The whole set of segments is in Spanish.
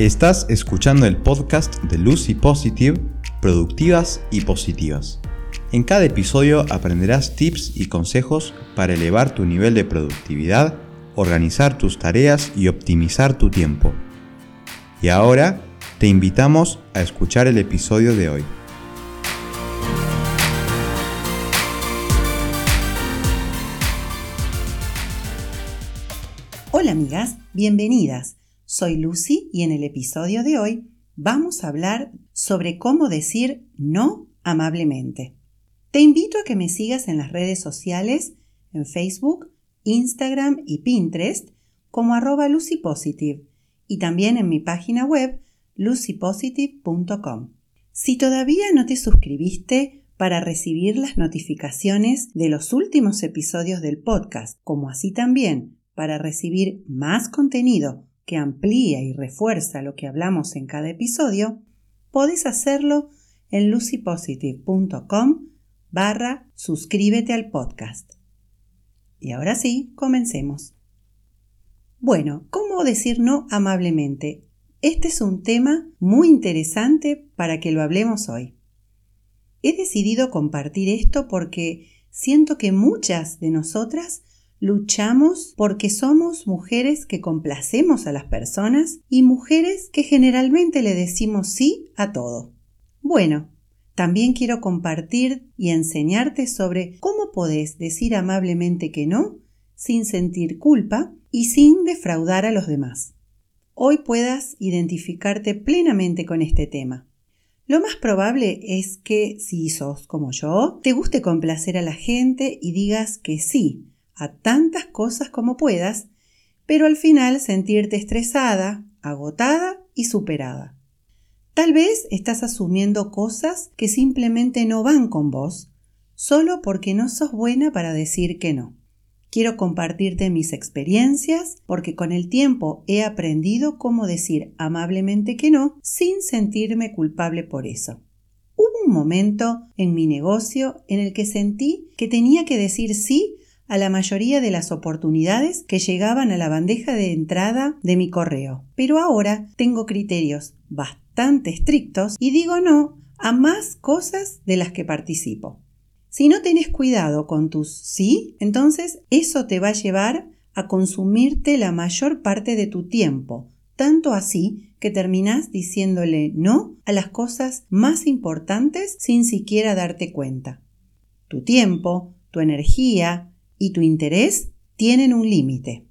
Estás escuchando el podcast de Lucy Positive, Productivas y Positivas. En cada episodio aprenderás tips y consejos para elevar tu nivel de productividad, organizar tus tareas y optimizar tu tiempo. Y ahora te invitamos a escuchar el episodio de hoy. Hola amigas, bienvenidas. Soy Lucy y en el episodio de hoy vamos a hablar sobre cómo decir no amablemente. Te invito a que me sigas en las redes sociales, en Facebook, Instagram y Pinterest como arroba lucypositive y también en mi página web lucypositive.com. Si todavía no te suscribiste para recibir las notificaciones de los últimos episodios del podcast, como así también para recibir más contenido que amplía y refuerza lo que hablamos en cada episodio, podés hacerlo en lucypositive.com barra suscríbete al podcast. Y ahora sí, comencemos. Bueno, ¿cómo decir no amablemente? Este es un tema muy interesante para que lo hablemos hoy. He decidido compartir esto porque siento que muchas de nosotras Luchamos porque somos mujeres que complacemos a las personas y mujeres que generalmente le decimos sí a todo. Bueno, también quiero compartir y enseñarte sobre cómo podés decir amablemente que no sin sentir culpa y sin defraudar a los demás. Hoy puedas identificarte plenamente con este tema. Lo más probable es que, si sos como yo, te guste complacer a la gente y digas que sí, a tantas cosas como puedas, pero al final sentirte estresada, agotada y superada. Tal vez estás asumiendo cosas que simplemente no van con vos, solo porque no sos buena para decir que no. Quiero compartirte mis experiencias porque con el tiempo he aprendido cómo decir amablemente que no sin sentirme culpable por eso. Hubo un momento en mi negocio en el que sentí que tenía que decir sí a la mayoría de las oportunidades que llegaban a la bandeja de entrada de mi correo. Pero ahora tengo criterios bastante estrictos y digo no a más cosas de las que participo. Si no tenés cuidado con tus sí, entonces eso te va a llevar a consumirte la mayor parte de tu tiempo, tanto así que terminás diciéndole no a las cosas más importantes sin siquiera darte cuenta. Tu tiempo, tu energía, y tu interés tienen un límite.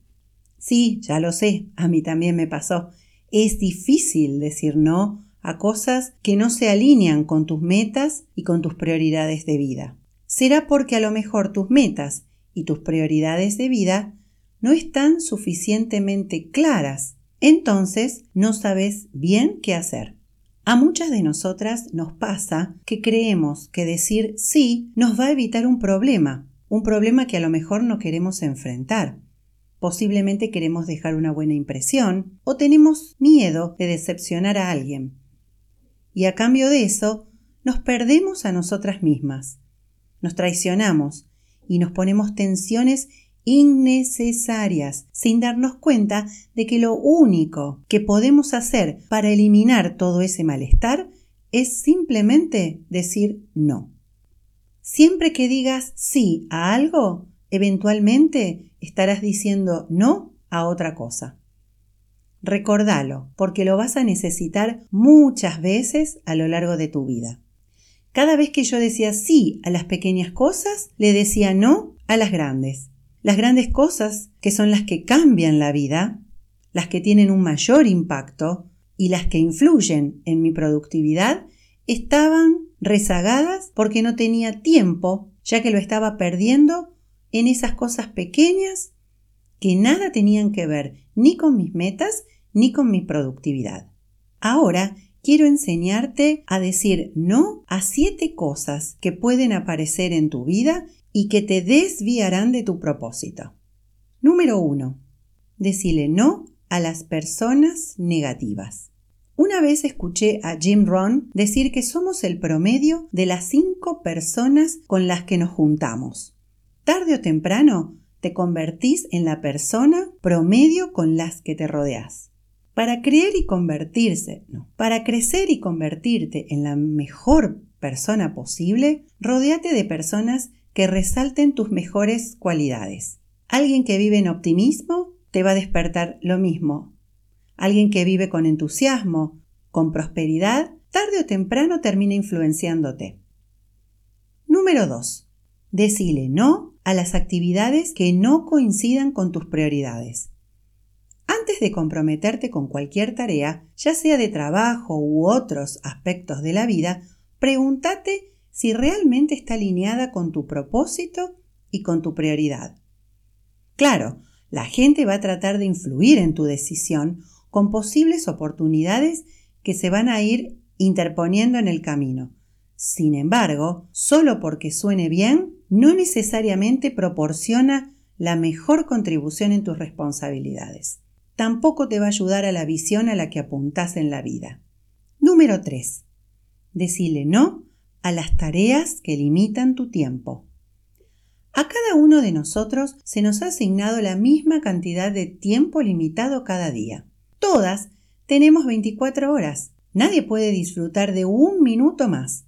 Sí, ya lo sé, a mí también me pasó. Es difícil decir no a cosas que no se alinean con tus metas y con tus prioridades de vida. Será porque a lo mejor tus metas y tus prioridades de vida no están suficientemente claras. Entonces no sabes bien qué hacer. A muchas de nosotras nos pasa que creemos que decir sí nos va a evitar un problema un problema que a lo mejor no queremos enfrentar. Posiblemente queremos dejar una buena impresión o tenemos miedo de decepcionar a alguien. Y a cambio de eso, nos perdemos a nosotras mismas. Nos traicionamos y nos ponemos tensiones innecesarias sin darnos cuenta de que lo único que podemos hacer para eliminar todo ese malestar es simplemente decir no. Siempre que digas sí a algo, eventualmente estarás diciendo no a otra cosa. Recordalo, porque lo vas a necesitar muchas veces a lo largo de tu vida. Cada vez que yo decía sí a las pequeñas cosas, le decía no a las grandes. Las grandes cosas, que son las que cambian la vida, las que tienen un mayor impacto y las que influyen en mi productividad, estaban rezagadas porque no tenía tiempo, ya que lo estaba perdiendo en esas cosas pequeñas que nada tenían que ver ni con mis metas ni con mi productividad. Ahora quiero enseñarte a decir no a siete cosas que pueden aparecer en tu vida y que te desviarán de tu propósito. Número 1. Decile no a las personas negativas. Una vez escuché a Jim Rohn decir que somos el promedio de las cinco personas con las que nos juntamos. Tarde o temprano te convertís en la persona promedio con las que te rodeas. Para creer y convertirse, no, para crecer y convertirte en la mejor persona posible, rodéate de personas que resalten tus mejores cualidades. Alguien que vive en optimismo te va a despertar lo mismo. Alguien que vive con entusiasmo, con prosperidad, tarde o temprano termina influenciándote. Número 2. Decile no a las actividades que no coincidan con tus prioridades. Antes de comprometerte con cualquier tarea, ya sea de trabajo u otros aspectos de la vida, pregúntate si realmente está alineada con tu propósito y con tu prioridad. Claro, la gente va a tratar de influir en tu decisión con posibles oportunidades que se van a ir interponiendo en el camino. Sin embargo, solo porque suene bien, no necesariamente proporciona la mejor contribución en tus responsabilidades. Tampoco te va a ayudar a la visión a la que apuntas en la vida. Número 3. Decile no a las tareas que limitan tu tiempo. A cada uno de nosotros se nos ha asignado la misma cantidad de tiempo limitado cada día. Todas tenemos 24 horas. Nadie puede disfrutar de un minuto más.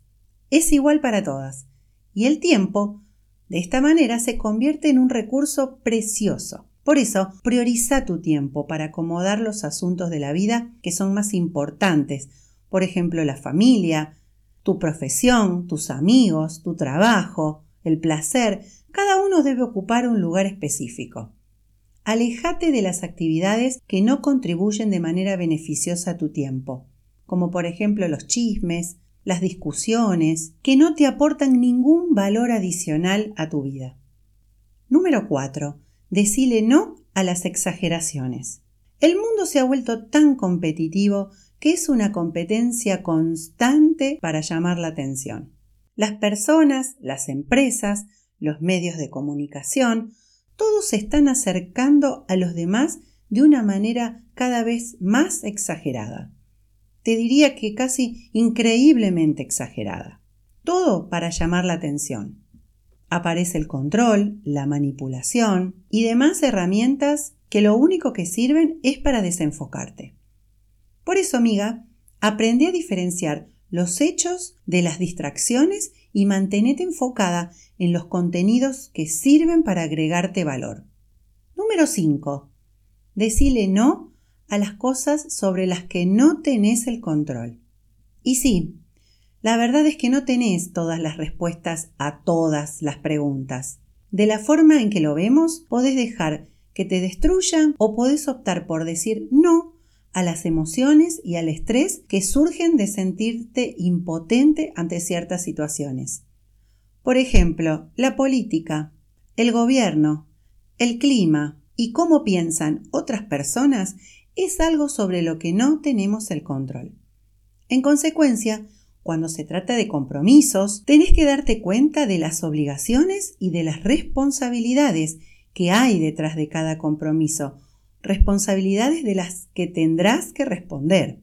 Es igual para todas. Y el tiempo, de esta manera, se convierte en un recurso precioso. Por eso, prioriza tu tiempo para acomodar los asuntos de la vida que son más importantes. Por ejemplo, la familia, tu profesión, tus amigos, tu trabajo, el placer, cada uno debe ocupar un lugar específico. Alejate de las actividades que no contribuyen de manera beneficiosa a tu tiempo, como por ejemplo los chismes, las discusiones, que no te aportan ningún valor adicional a tu vida. Número 4. Decile no a las exageraciones. El mundo se ha vuelto tan competitivo que es una competencia constante para llamar la atención. Las personas, las empresas, los medios de comunicación, todos se están acercando a los demás de una manera cada vez más exagerada. Te diría que casi increíblemente exagerada. Todo para llamar la atención. Aparece el control, la manipulación y demás herramientas que lo único que sirven es para desenfocarte. Por eso, amiga, aprende a diferenciar los hechos de las distracciones y mantenete enfocada en los contenidos que sirven para agregarte valor. Número 5. Decile no a las cosas sobre las que no tenés el control. Y sí, la verdad es que no tenés todas las respuestas a todas las preguntas. De la forma en que lo vemos, podés dejar que te destruyan o podés optar por decir no a las emociones y al estrés que surgen de sentirte impotente ante ciertas situaciones. Por ejemplo, la política, el gobierno, el clima y cómo piensan otras personas es algo sobre lo que no tenemos el control. En consecuencia, cuando se trata de compromisos, tenés que darte cuenta de las obligaciones y de las responsabilidades que hay detrás de cada compromiso, responsabilidades de las que tendrás que responder.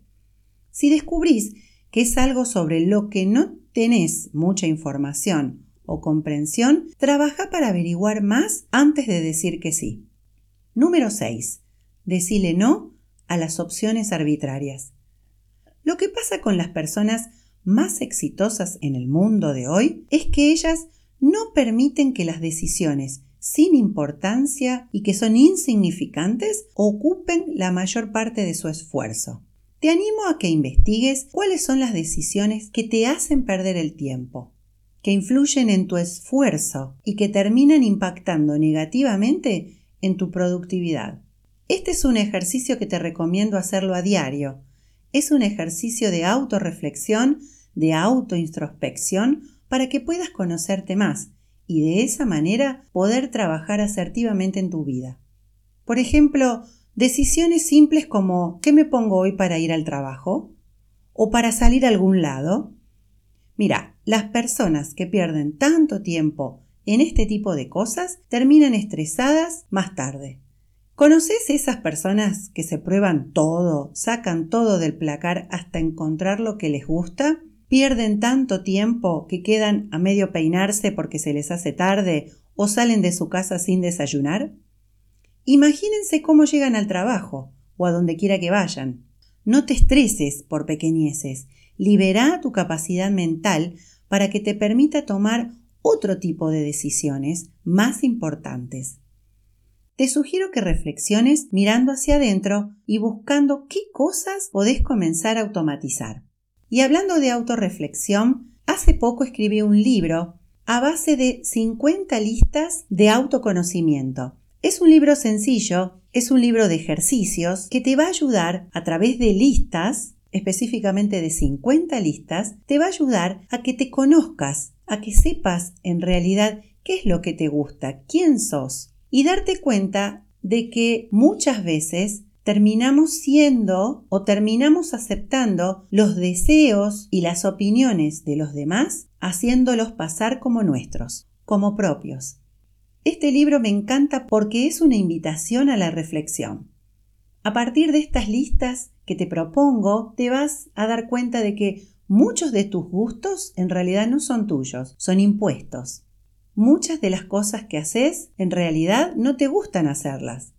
Si descubrís que es algo sobre lo que no tenés mucha información o comprensión, trabaja para averiguar más antes de decir que sí. Número 6. Decile no a las opciones arbitrarias. Lo que pasa con las personas más exitosas en el mundo de hoy es que ellas no permiten que las decisiones sin importancia y que son insignificantes ocupen la mayor parte de su esfuerzo. Te animo a que investigues cuáles son las decisiones que te hacen perder el tiempo, que influyen en tu esfuerzo y que terminan impactando negativamente en tu productividad. Este es un ejercicio que te recomiendo hacerlo a diario. Es un ejercicio de autorreflexión, de autointrospección, para que puedas conocerte más y de esa manera poder trabajar asertivamente en tu vida. Por ejemplo, decisiones simples como ¿qué me pongo hoy para ir al trabajo? ¿O para salir a algún lado? Mira, las personas que pierden tanto tiempo en este tipo de cosas terminan estresadas más tarde. ¿Conoces esas personas que se prueban todo, sacan todo del placar hasta encontrar lo que les gusta? Pierden tanto tiempo que quedan a medio peinarse porque se les hace tarde o salen de su casa sin desayunar? Imagínense cómo llegan al trabajo, o a donde quiera que vayan. No te estreses por pequeñeces. Libera tu capacidad mental para que te permita tomar otro tipo de decisiones más importantes. Te sugiero que reflexiones mirando hacia adentro y buscando qué cosas podés comenzar a automatizar. Y hablando de autorreflexión, hace poco escribí un libro a base de 50 listas de autoconocimiento. Es un libro sencillo, es un libro de ejercicios que te va a ayudar a través de listas, específicamente de 50 listas, te va a ayudar a que te conozcas, a que sepas en realidad qué es lo que te gusta, quién sos y darte cuenta de que muchas veces terminamos siendo o terminamos aceptando los deseos y las opiniones de los demás, haciéndolos pasar como nuestros, como propios. Este libro me encanta porque es una invitación a la reflexión. A partir de estas listas que te propongo, te vas a dar cuenta de que muchos de tus gustos en realidad no son tuyos, son impuestos. Muchas de las cosas que haces en realidad no te gustan hacerlas.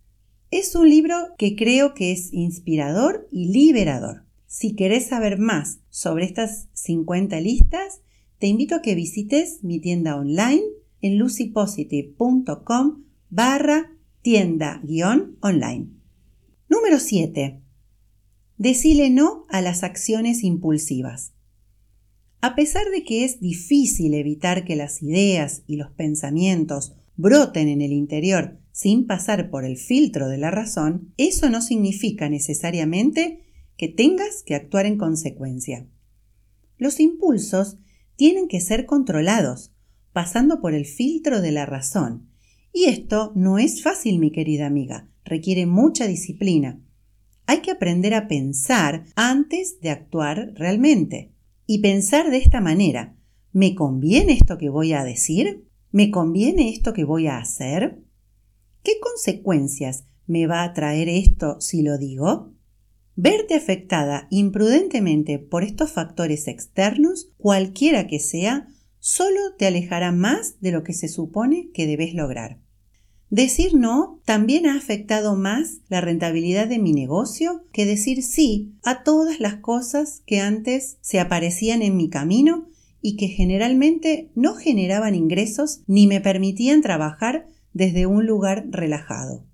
Es un libro que creo que es inspirador y liberador. Si querés saber más sobre estas 50 listas, te invito a que visites mi tienda online en lucypositive.com barra tienda-online. Número 7. Decile no a las acciones impulsivas. A pesar de que es difícil evitar que las ideas y los pensamientos broten en el interior sin pasar por el filtro de la razón, eso no significa necesariamente que tengas que actuar en consecuencia. Los impulsos tienen que ser controlados, pasando por el filtro de la razón. Y esto no es fácil, mi querida amiga, requiere mucha disciplina. Hay que aprender a pensar antes de actuar realmente. Y pensar de esta manera, ¿me conviene esto que voy a decir? ¿Me conviene esto que voy a hacer? ¿Qué consecuencias me va a traer esto si lo digo? Verte afectada imprudentemente por estos factores externos, cualquiera que sea, solo te alejará más de lo que se supone que debes lograr. Decir no también ha afectado más la rentabilidad de mi negocio que decir sí a todas las cosas que antes se aparecían en mi camino y que generalmente no generaban ingresos ni me permitían trabajar desde un lugar relajado.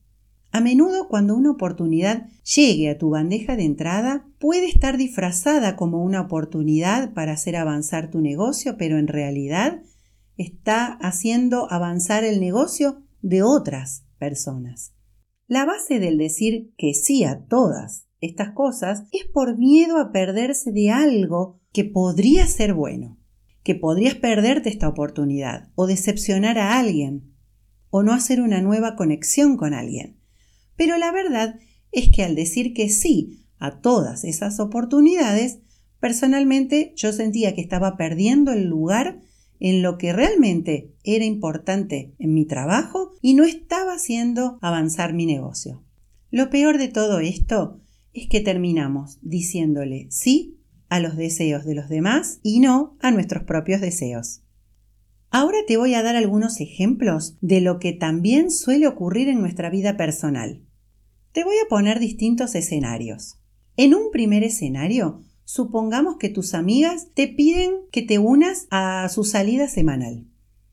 A menudo cuando una oportunidad llegue a tu bandeja de entrada, puede estar disfrazada como una oportunidad para hacer avanzar tu negocio, pero en realidad está haciendo avanzar el negocio de otras personas. La base del decir que sí a todas estas cosas es por miedo a perderse de algo que podría ser bueno, que podrías perderte esta oportunidad o decepcionar a alguien o no hacer una nueva conexión con alguien. Pero la verdad es que al decir que sí a todas esas oportunidades, personalmente yo sentía que estaba perdiendo el lugar en lo que realmente era importante en mi trabajo y no estaba haciendo avanzar mi negocio. Lo peor de todo esto es que terminamos diciéndole sí a los deseos de los demás y no a nuestros propios deseos. Ahora te voy a dar algunos ejemplos de lo que también suele ocurrir en nuestra vida personal. Te voy a poner distintos escenarios. En un primer escenario, supongamos que tus amigas te piden que te unas a su salida semanal.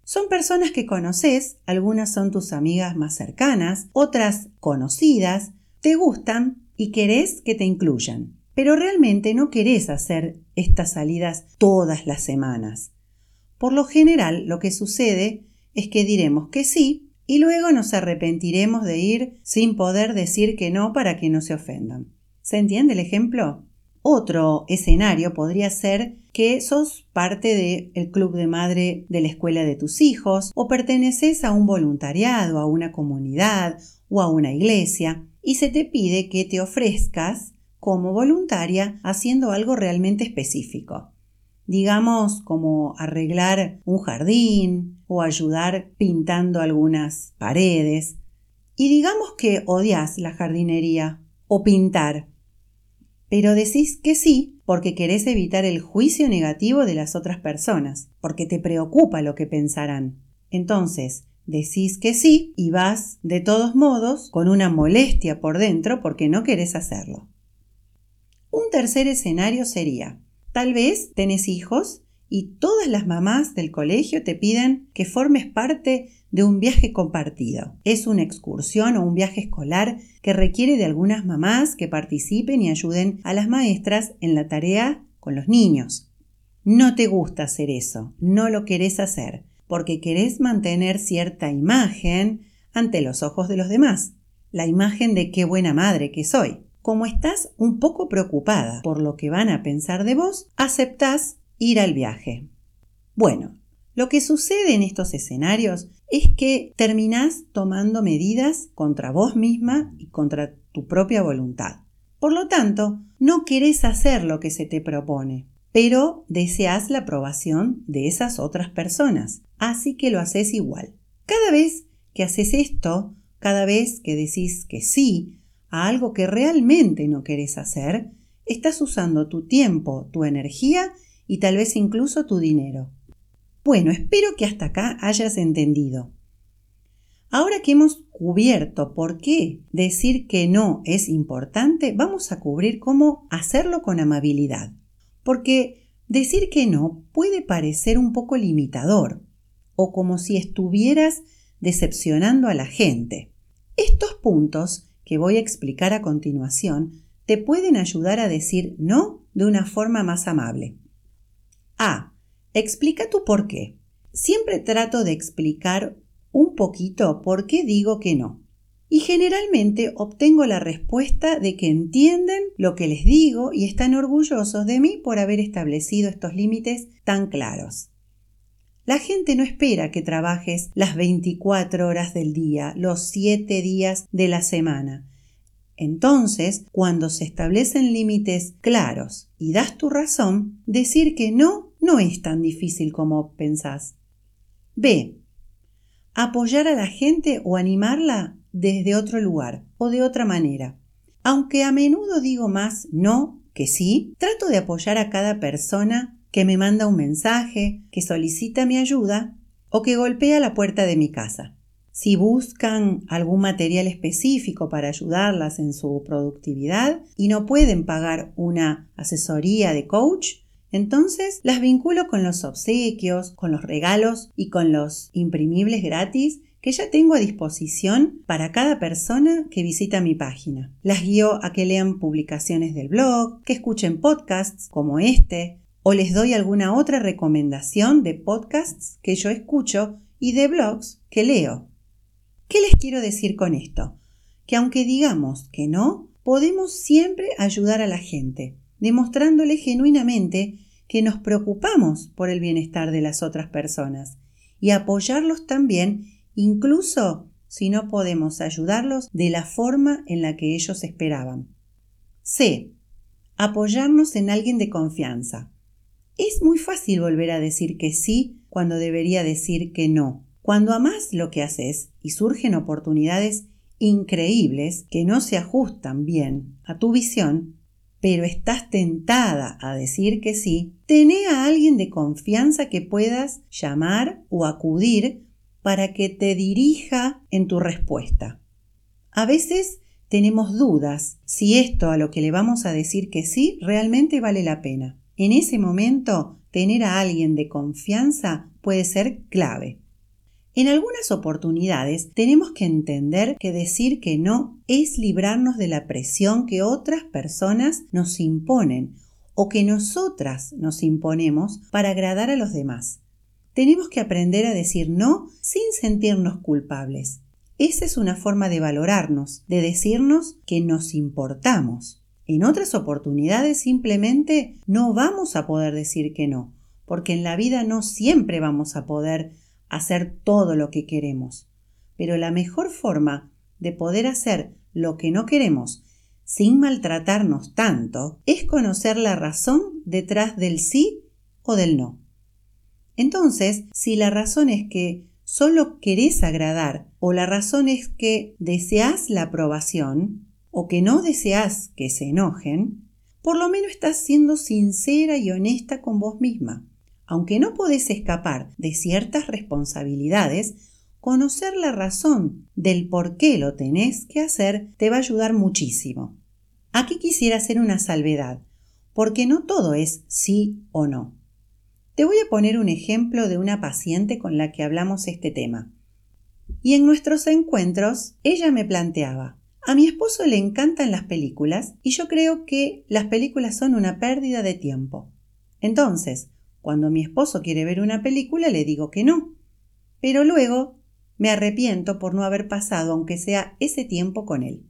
Son personas que conoces, algunas son tus amigas más cercanas, otras conocidas, te gustan y querés que te incluyan. Pero realmente no querés hacer estas salidas todas las semanas. Por lo general, lo que sucede es que diremos que sí y luego nos arrepentiremos de ir sin poder decir que no para que no se ofendan. ¿Se entiende el ejemplo? Otro escenario podría ser que sos parte del club de madre de la escuela de tus hijos o perteneces a un voluntariado, a una comunidad o a una iglesia y se te pide que te ofrezcas como voluntaria haciendo algo realmente específico digamos como arreglar un jardín o ayudar pintando algunas paredes. Y digamos que odias la jardinería o pintar, pero decís que sí porque querés evitar el juicio negativo de las otras personas, porque te preocupa lo que pensarán. Entonces, decís que sí y vas de todos modos con una molestia por dentro porque no querés hacerlo. Un tercer escenario sería, tal vez tenés hijos y todas las mamás del colegio te piden que formes parte de un viaje compartido. Es una excursión o un viaje escolar que requiere de algunas mamás que participen y ayuden a las maestras en la tarea con los niños. No te gusta hacer eso, no lo querés hacer, porque querés mantener cierta imagen ante los ojos de los demás, la imagen de qué buena madre que soy. Como estás un poco preocupada por lo que van a pensar de vos, aceptás ir al viaje. Bueno, lo que sucede en estos escenarios es que terminás tomando medidas contra vos misma y contra tu propia voluntad. Por lo tanto, no querés hacer lo que se te propone, pero deseas la aprobación de esas otras personas, así que lo haces igual. Cada vez que haces esto, cada vez que decís que sí a algo que realmente no querés hacer, estás usando tu tiempo, tu energía y tal vez incluso tu dinero. Bueno, espero que hasta acá hayas entendido. Ahora que hemos cubierto por qué decir que no es importante, vamos a cubrir cómo hacerlo con amabilidad porque decir que no puede parecer un poco limitador o como si estuvieras decepcionando a la gente. Estos puntos que voy a explicar a continuación te pueden ayudar a decir no de una forma más amable. A. Explica tu por qué. Siempre trato de explicar un poquito por qué digo que no y generalmente obtengo la respuesta de que entienden lo que les digo y están orgullosos de mí por haber establecido estos límites tan claros. La gente no espera que trabajes las 24 horas del día, los 7 días de la semana. Entonces, cuando se establecen límites claros y das tu razón, decir que no no es tan difícil como pensás. B. Apoyar a la gente o animarla desde otro lugar o de otra manera. Aunque a menudo digo más no que sí, trato de apoyar a cada persona que me manda un mensaje, que solicita mi ayuda o que golpea la puerta de mi casa. Si buscan algún material específico para ayudarlas en su productividad y no pueden pagar una asesoría de coach, entonces las vinculo con los obsequios, con los regalos y con los imprimibles gratis que ya tengo a disposición para cada persona que visita mi página. Las guío a que lean publicaciones del blog, que escuchen podcasts como este, o les doy alguna otra recomendación de podcasts que yo escucho y de blogs que leo. ¿Qué les quiero decir con esto? Que aunque digamos que no, podemos siempre ayudar a la gente, demostrándole genuinamente que nos preocupamos por el bienestar de las otras personas y apoyarlos también incluso si no podemos ayudarlos de la forma en la que ellos esperaban. C. Apoyarnos en alguien de confianza. Es muy fácil volver a decir que sí cuando debería decir que no. Cuando amas lo que haces y surgen oportunidades increíbles que no se ajustan bien a tu visión, pero estás tentada a decir que sí, tené a alguien de confianza que puedas llamar o acudir para que te dirija en tu respuesta. A veces tenemos dudas si esto a lo que le vamos a decir que sí realmente vale la pena. En ese momento, tener a alguien de confianza puede ser clave. En algunas oportunidades tenemos que entender que decir que no es librarnos de la presión que otras personas nos imponen o que nosotras nos imponemos para agradar a los demás. Tenemos que aprender a decir no sin sentirnos culpables. Esa es una forma de valorarnos, de decirnos que nos importamos. En otras oportunidades simplemente no vamos a poder decir que no, porque en la vida no siempre vamos a poder hacer todo lo que queremos. Pero la mejor forma de poder hacer lo que no queremos sin maltratarnos tanto es conocer la razón detrás del sí o del no. Entonces, si la razón es que solo querés agradar o la razón es que deseas la aprobación o que no deseas que se enojen, por lo menos estás siendo sincera y honesta con vos misma. Aunque no podés escapar de ciertas responsabilidades, conocer la razón del por qué lo tenés que hacer te va a ayudar muchísimo. Aquí quisiera hacer una salvedad, porque no todo es sí o no. Te voy a poner un ejemplo de una paciente con la que hablamos este tema. Y en nuestros encuentros ella me planteaba, a mi esposo le encantan las películas y yo creo que las películas son una pérdida de tiempo. Entonces, cuando mi esposo quiere ver una película le digo que no. Pero luego me arrepiento por no haber pasado aunque sea ese tiempo con él.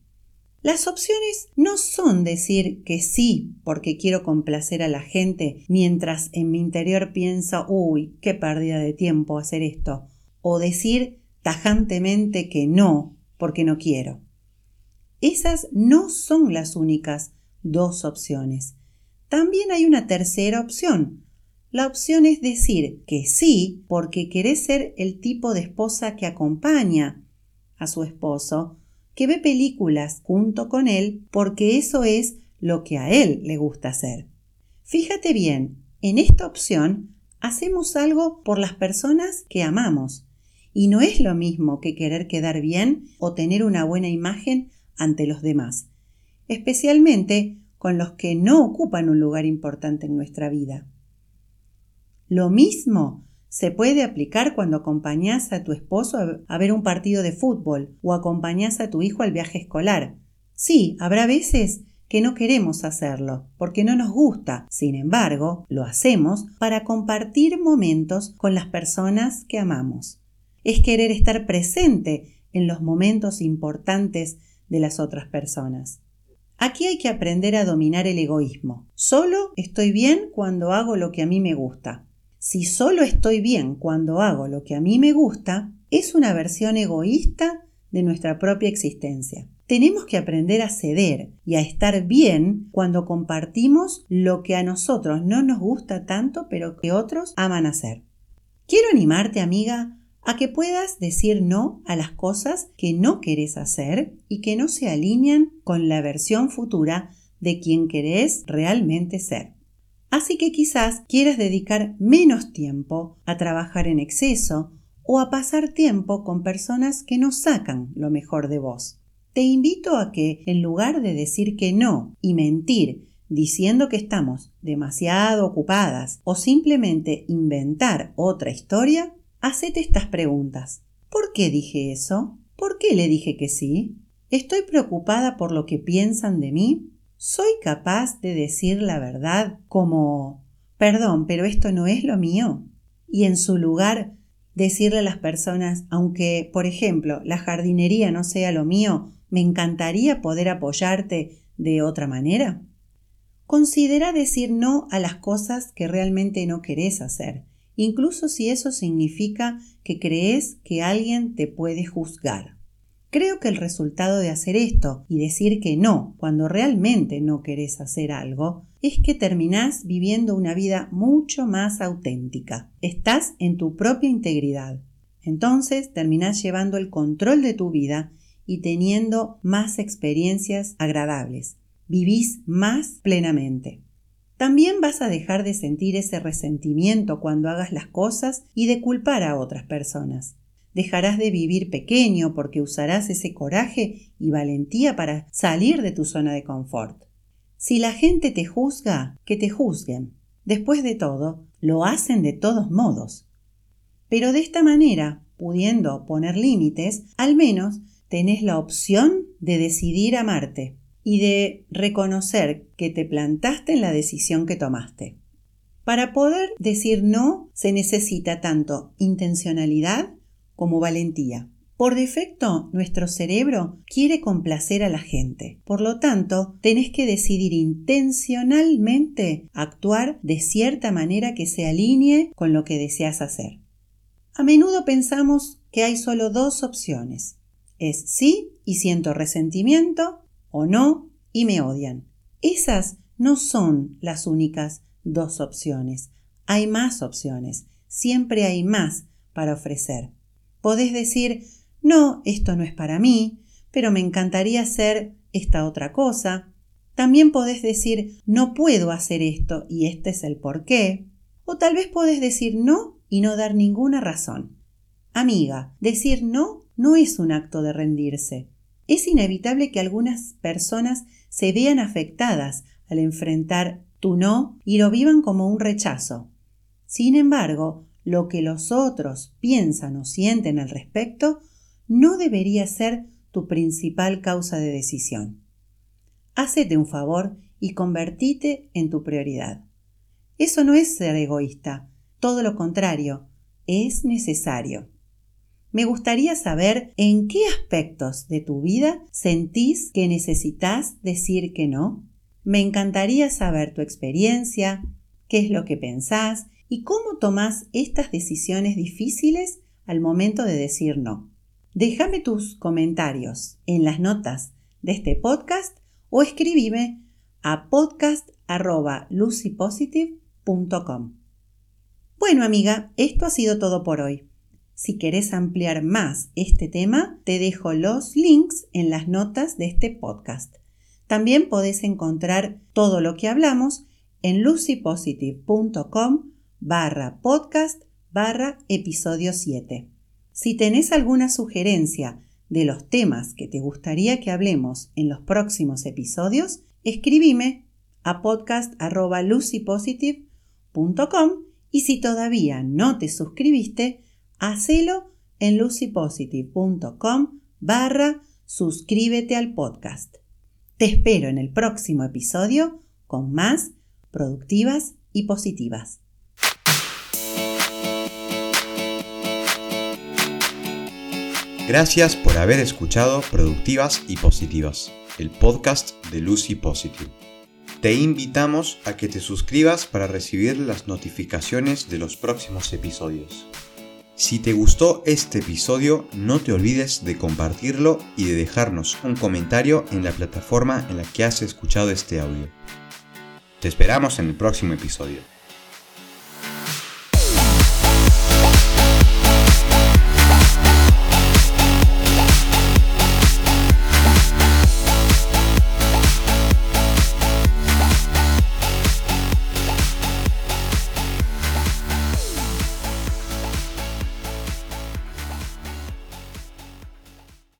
Las opciones no son decir que sí porque quiero complacer a la gente mientras en mi interior pienso, uy, qué pérdida de tiempo hacer esto, o decir tajantemente que no porque no quiero. Esas no son las únicas dos opciones. También hay una tercera opción. La opción es decir que sí porque querés ser el tipo de esposa que acompaña a su esposo que ve películas junto con él porque eso es lo que a él le gusta hacer. Fíjate bien, en esta opción hacemos algo por las personas que amamos y no es lo mismo que querer quedar bien o tener una buena imagen ante los demás, especialmente con los que no ocupan un lugar importante en nuestra vida. Lo mismo se puede aplicar cuando acompañas a tu esposo a ver un partido de fútbol o acompañas a tu hijo al viaje escolar. Sí, habrá veces que no queremos hacerlo, porque no nos gusta. Sin embargo, lo hacemos para compartir momentos con las personas que amamos. Es querer estar presente en los momentos importantes de las otras personas. Aquí hay que aprender a dominar el egoísmo. Solo estoy bien cuando hago lo que a mí me gusta. Si solo estoy bien cuando hago lo que a mí me gusta, es una versión egoísta de nuestra propia existencia. Tenemos que aprender a ceder y a estar bien cuando compartimos lo que a nosotros no nos gusta tanto pero que otros aman hacer. Quiero animarte, amiga, a que puedas decir no a las cosas que no querés hacer y que no se alinean con la versión futura de quien querés realmente ser. Así que quizás quieras dedicar menos tiempo a trabajar en exceso o a pasar tiempo con personas que no sacan lo mejor de vos. Te invito a que, en lugar de decir que no y mentir diciendo que estamos demasiado ocupadas o simplemente inventar otra historia, hacete estas preguntas. ¿Por qué dije eso? ¿Por qué le dije que sí? ¿Estoy preocupada por lo que piensan de mí? ¿Soy capaz de decir la verdad como perdón, pero esto no es lo mío? Y en su lugar decirle a las personas, aunque, por ejemplo, la jardinería no sea lo mío, me encantaría poder apoyarte de otra manera. Considera decir no a las cosas que realmente no querés hacer, incluso si eso significa que crees que alguien te puede juzgar. Creo que el resultado de hacer esto y decir que no cuando realmente no querés hacer algo es que terminás viviendo una vida mucho más auténtica. Estás en tu propia integridad. Entonces terminás llevando el control de tu vida y teniendo más experiencias agradables. Vivís más plenamente. También vas a dejar de sentir ese resentimiento cuando hagas las cosas y de culpar a otras personas. Dejarás de vivir pequeño porque usarás ese coraje y valentía para salir de tu zona de confort. Si la gente te juzga, que te juzguen. Después de todo, lo hacen de todos modos. Pero de esta manera, pudiendo poner límites, al menos tenés la opción de decidir amarte y de reconocer que te plantaste en la decisión que tomaste. Para poder decir no se necesita tanto intencionalidad como valentía. Por defecto, nuestro cerebro quiere complacer a la gente. Por lo tanto, tenés que decidir intencionalmente actuar de cierta manera que se alinee con lo que deseas hacer. A menudo pensamos que hay solo dos opciones. Es sí y siento resentimiento o no y me odian. Esas no son las únicas dos opciones. Hay más opciones. Siempre hay más para ofrecer. Podés decir, no, esto no es para mí, pero me encantaría hacer esta otra cosa. También podés decir, no puedo hacer esto y este es el por qué. O tal vez podés decir no y no dar ninguna razón. Amiga, decir no no es un acto de rendirse. Es inevitable que algunas personas se vean afectadas al enfrentar tu no y lo vivan como un rechazo. Sin embargo, lo que los otros piensan o sienten al respecto no debería ser tu principal causa de decisión. Hacete un favor y convertite en tu prioridad. Eso no es ser egoísta, todo lo contrario, es necesario. Me gustaría saber en qué aspectos de tu vida sentís que necesitas decir que no. Me encantaría saber tu experiencia, qué es lo que pensás y cómo tomás estas decisiones difíciles al momento de decir no. Déjame tus comentarios en las notas de este podcast o escribime a podcast.lucypositive.com. Bueno amiga, esto ha sido todo por hoy. Si querés ampliar más este tema, te dejo los links en las notas de este podcast. También podés encontrar todo lo que hablamos en lucypositive.com barra podcast barra episodio 7. Si tenés alguna sugerencia de los temas que te gustaría que hablemos en los próximos episodios, escribime a podcast.lucypositive.com y si todavía no te suscribiste, hacelo en lucypositive.com barra suscríbete al podcast. Te espero en el próximo episodio con más productivas y positivas. Gracias por haber escuchado Productivas y Positivas, el podcast de Lucy Positive. Te invitamos a que te suscribas para recibir las notificaciones de los próximos episodios. Si te gustó este episodio, no te olvides de compartirlo y de dejarnos un comentario en la plataforma en la que has escuchado este audio. Te esperamos en el próximo episodio.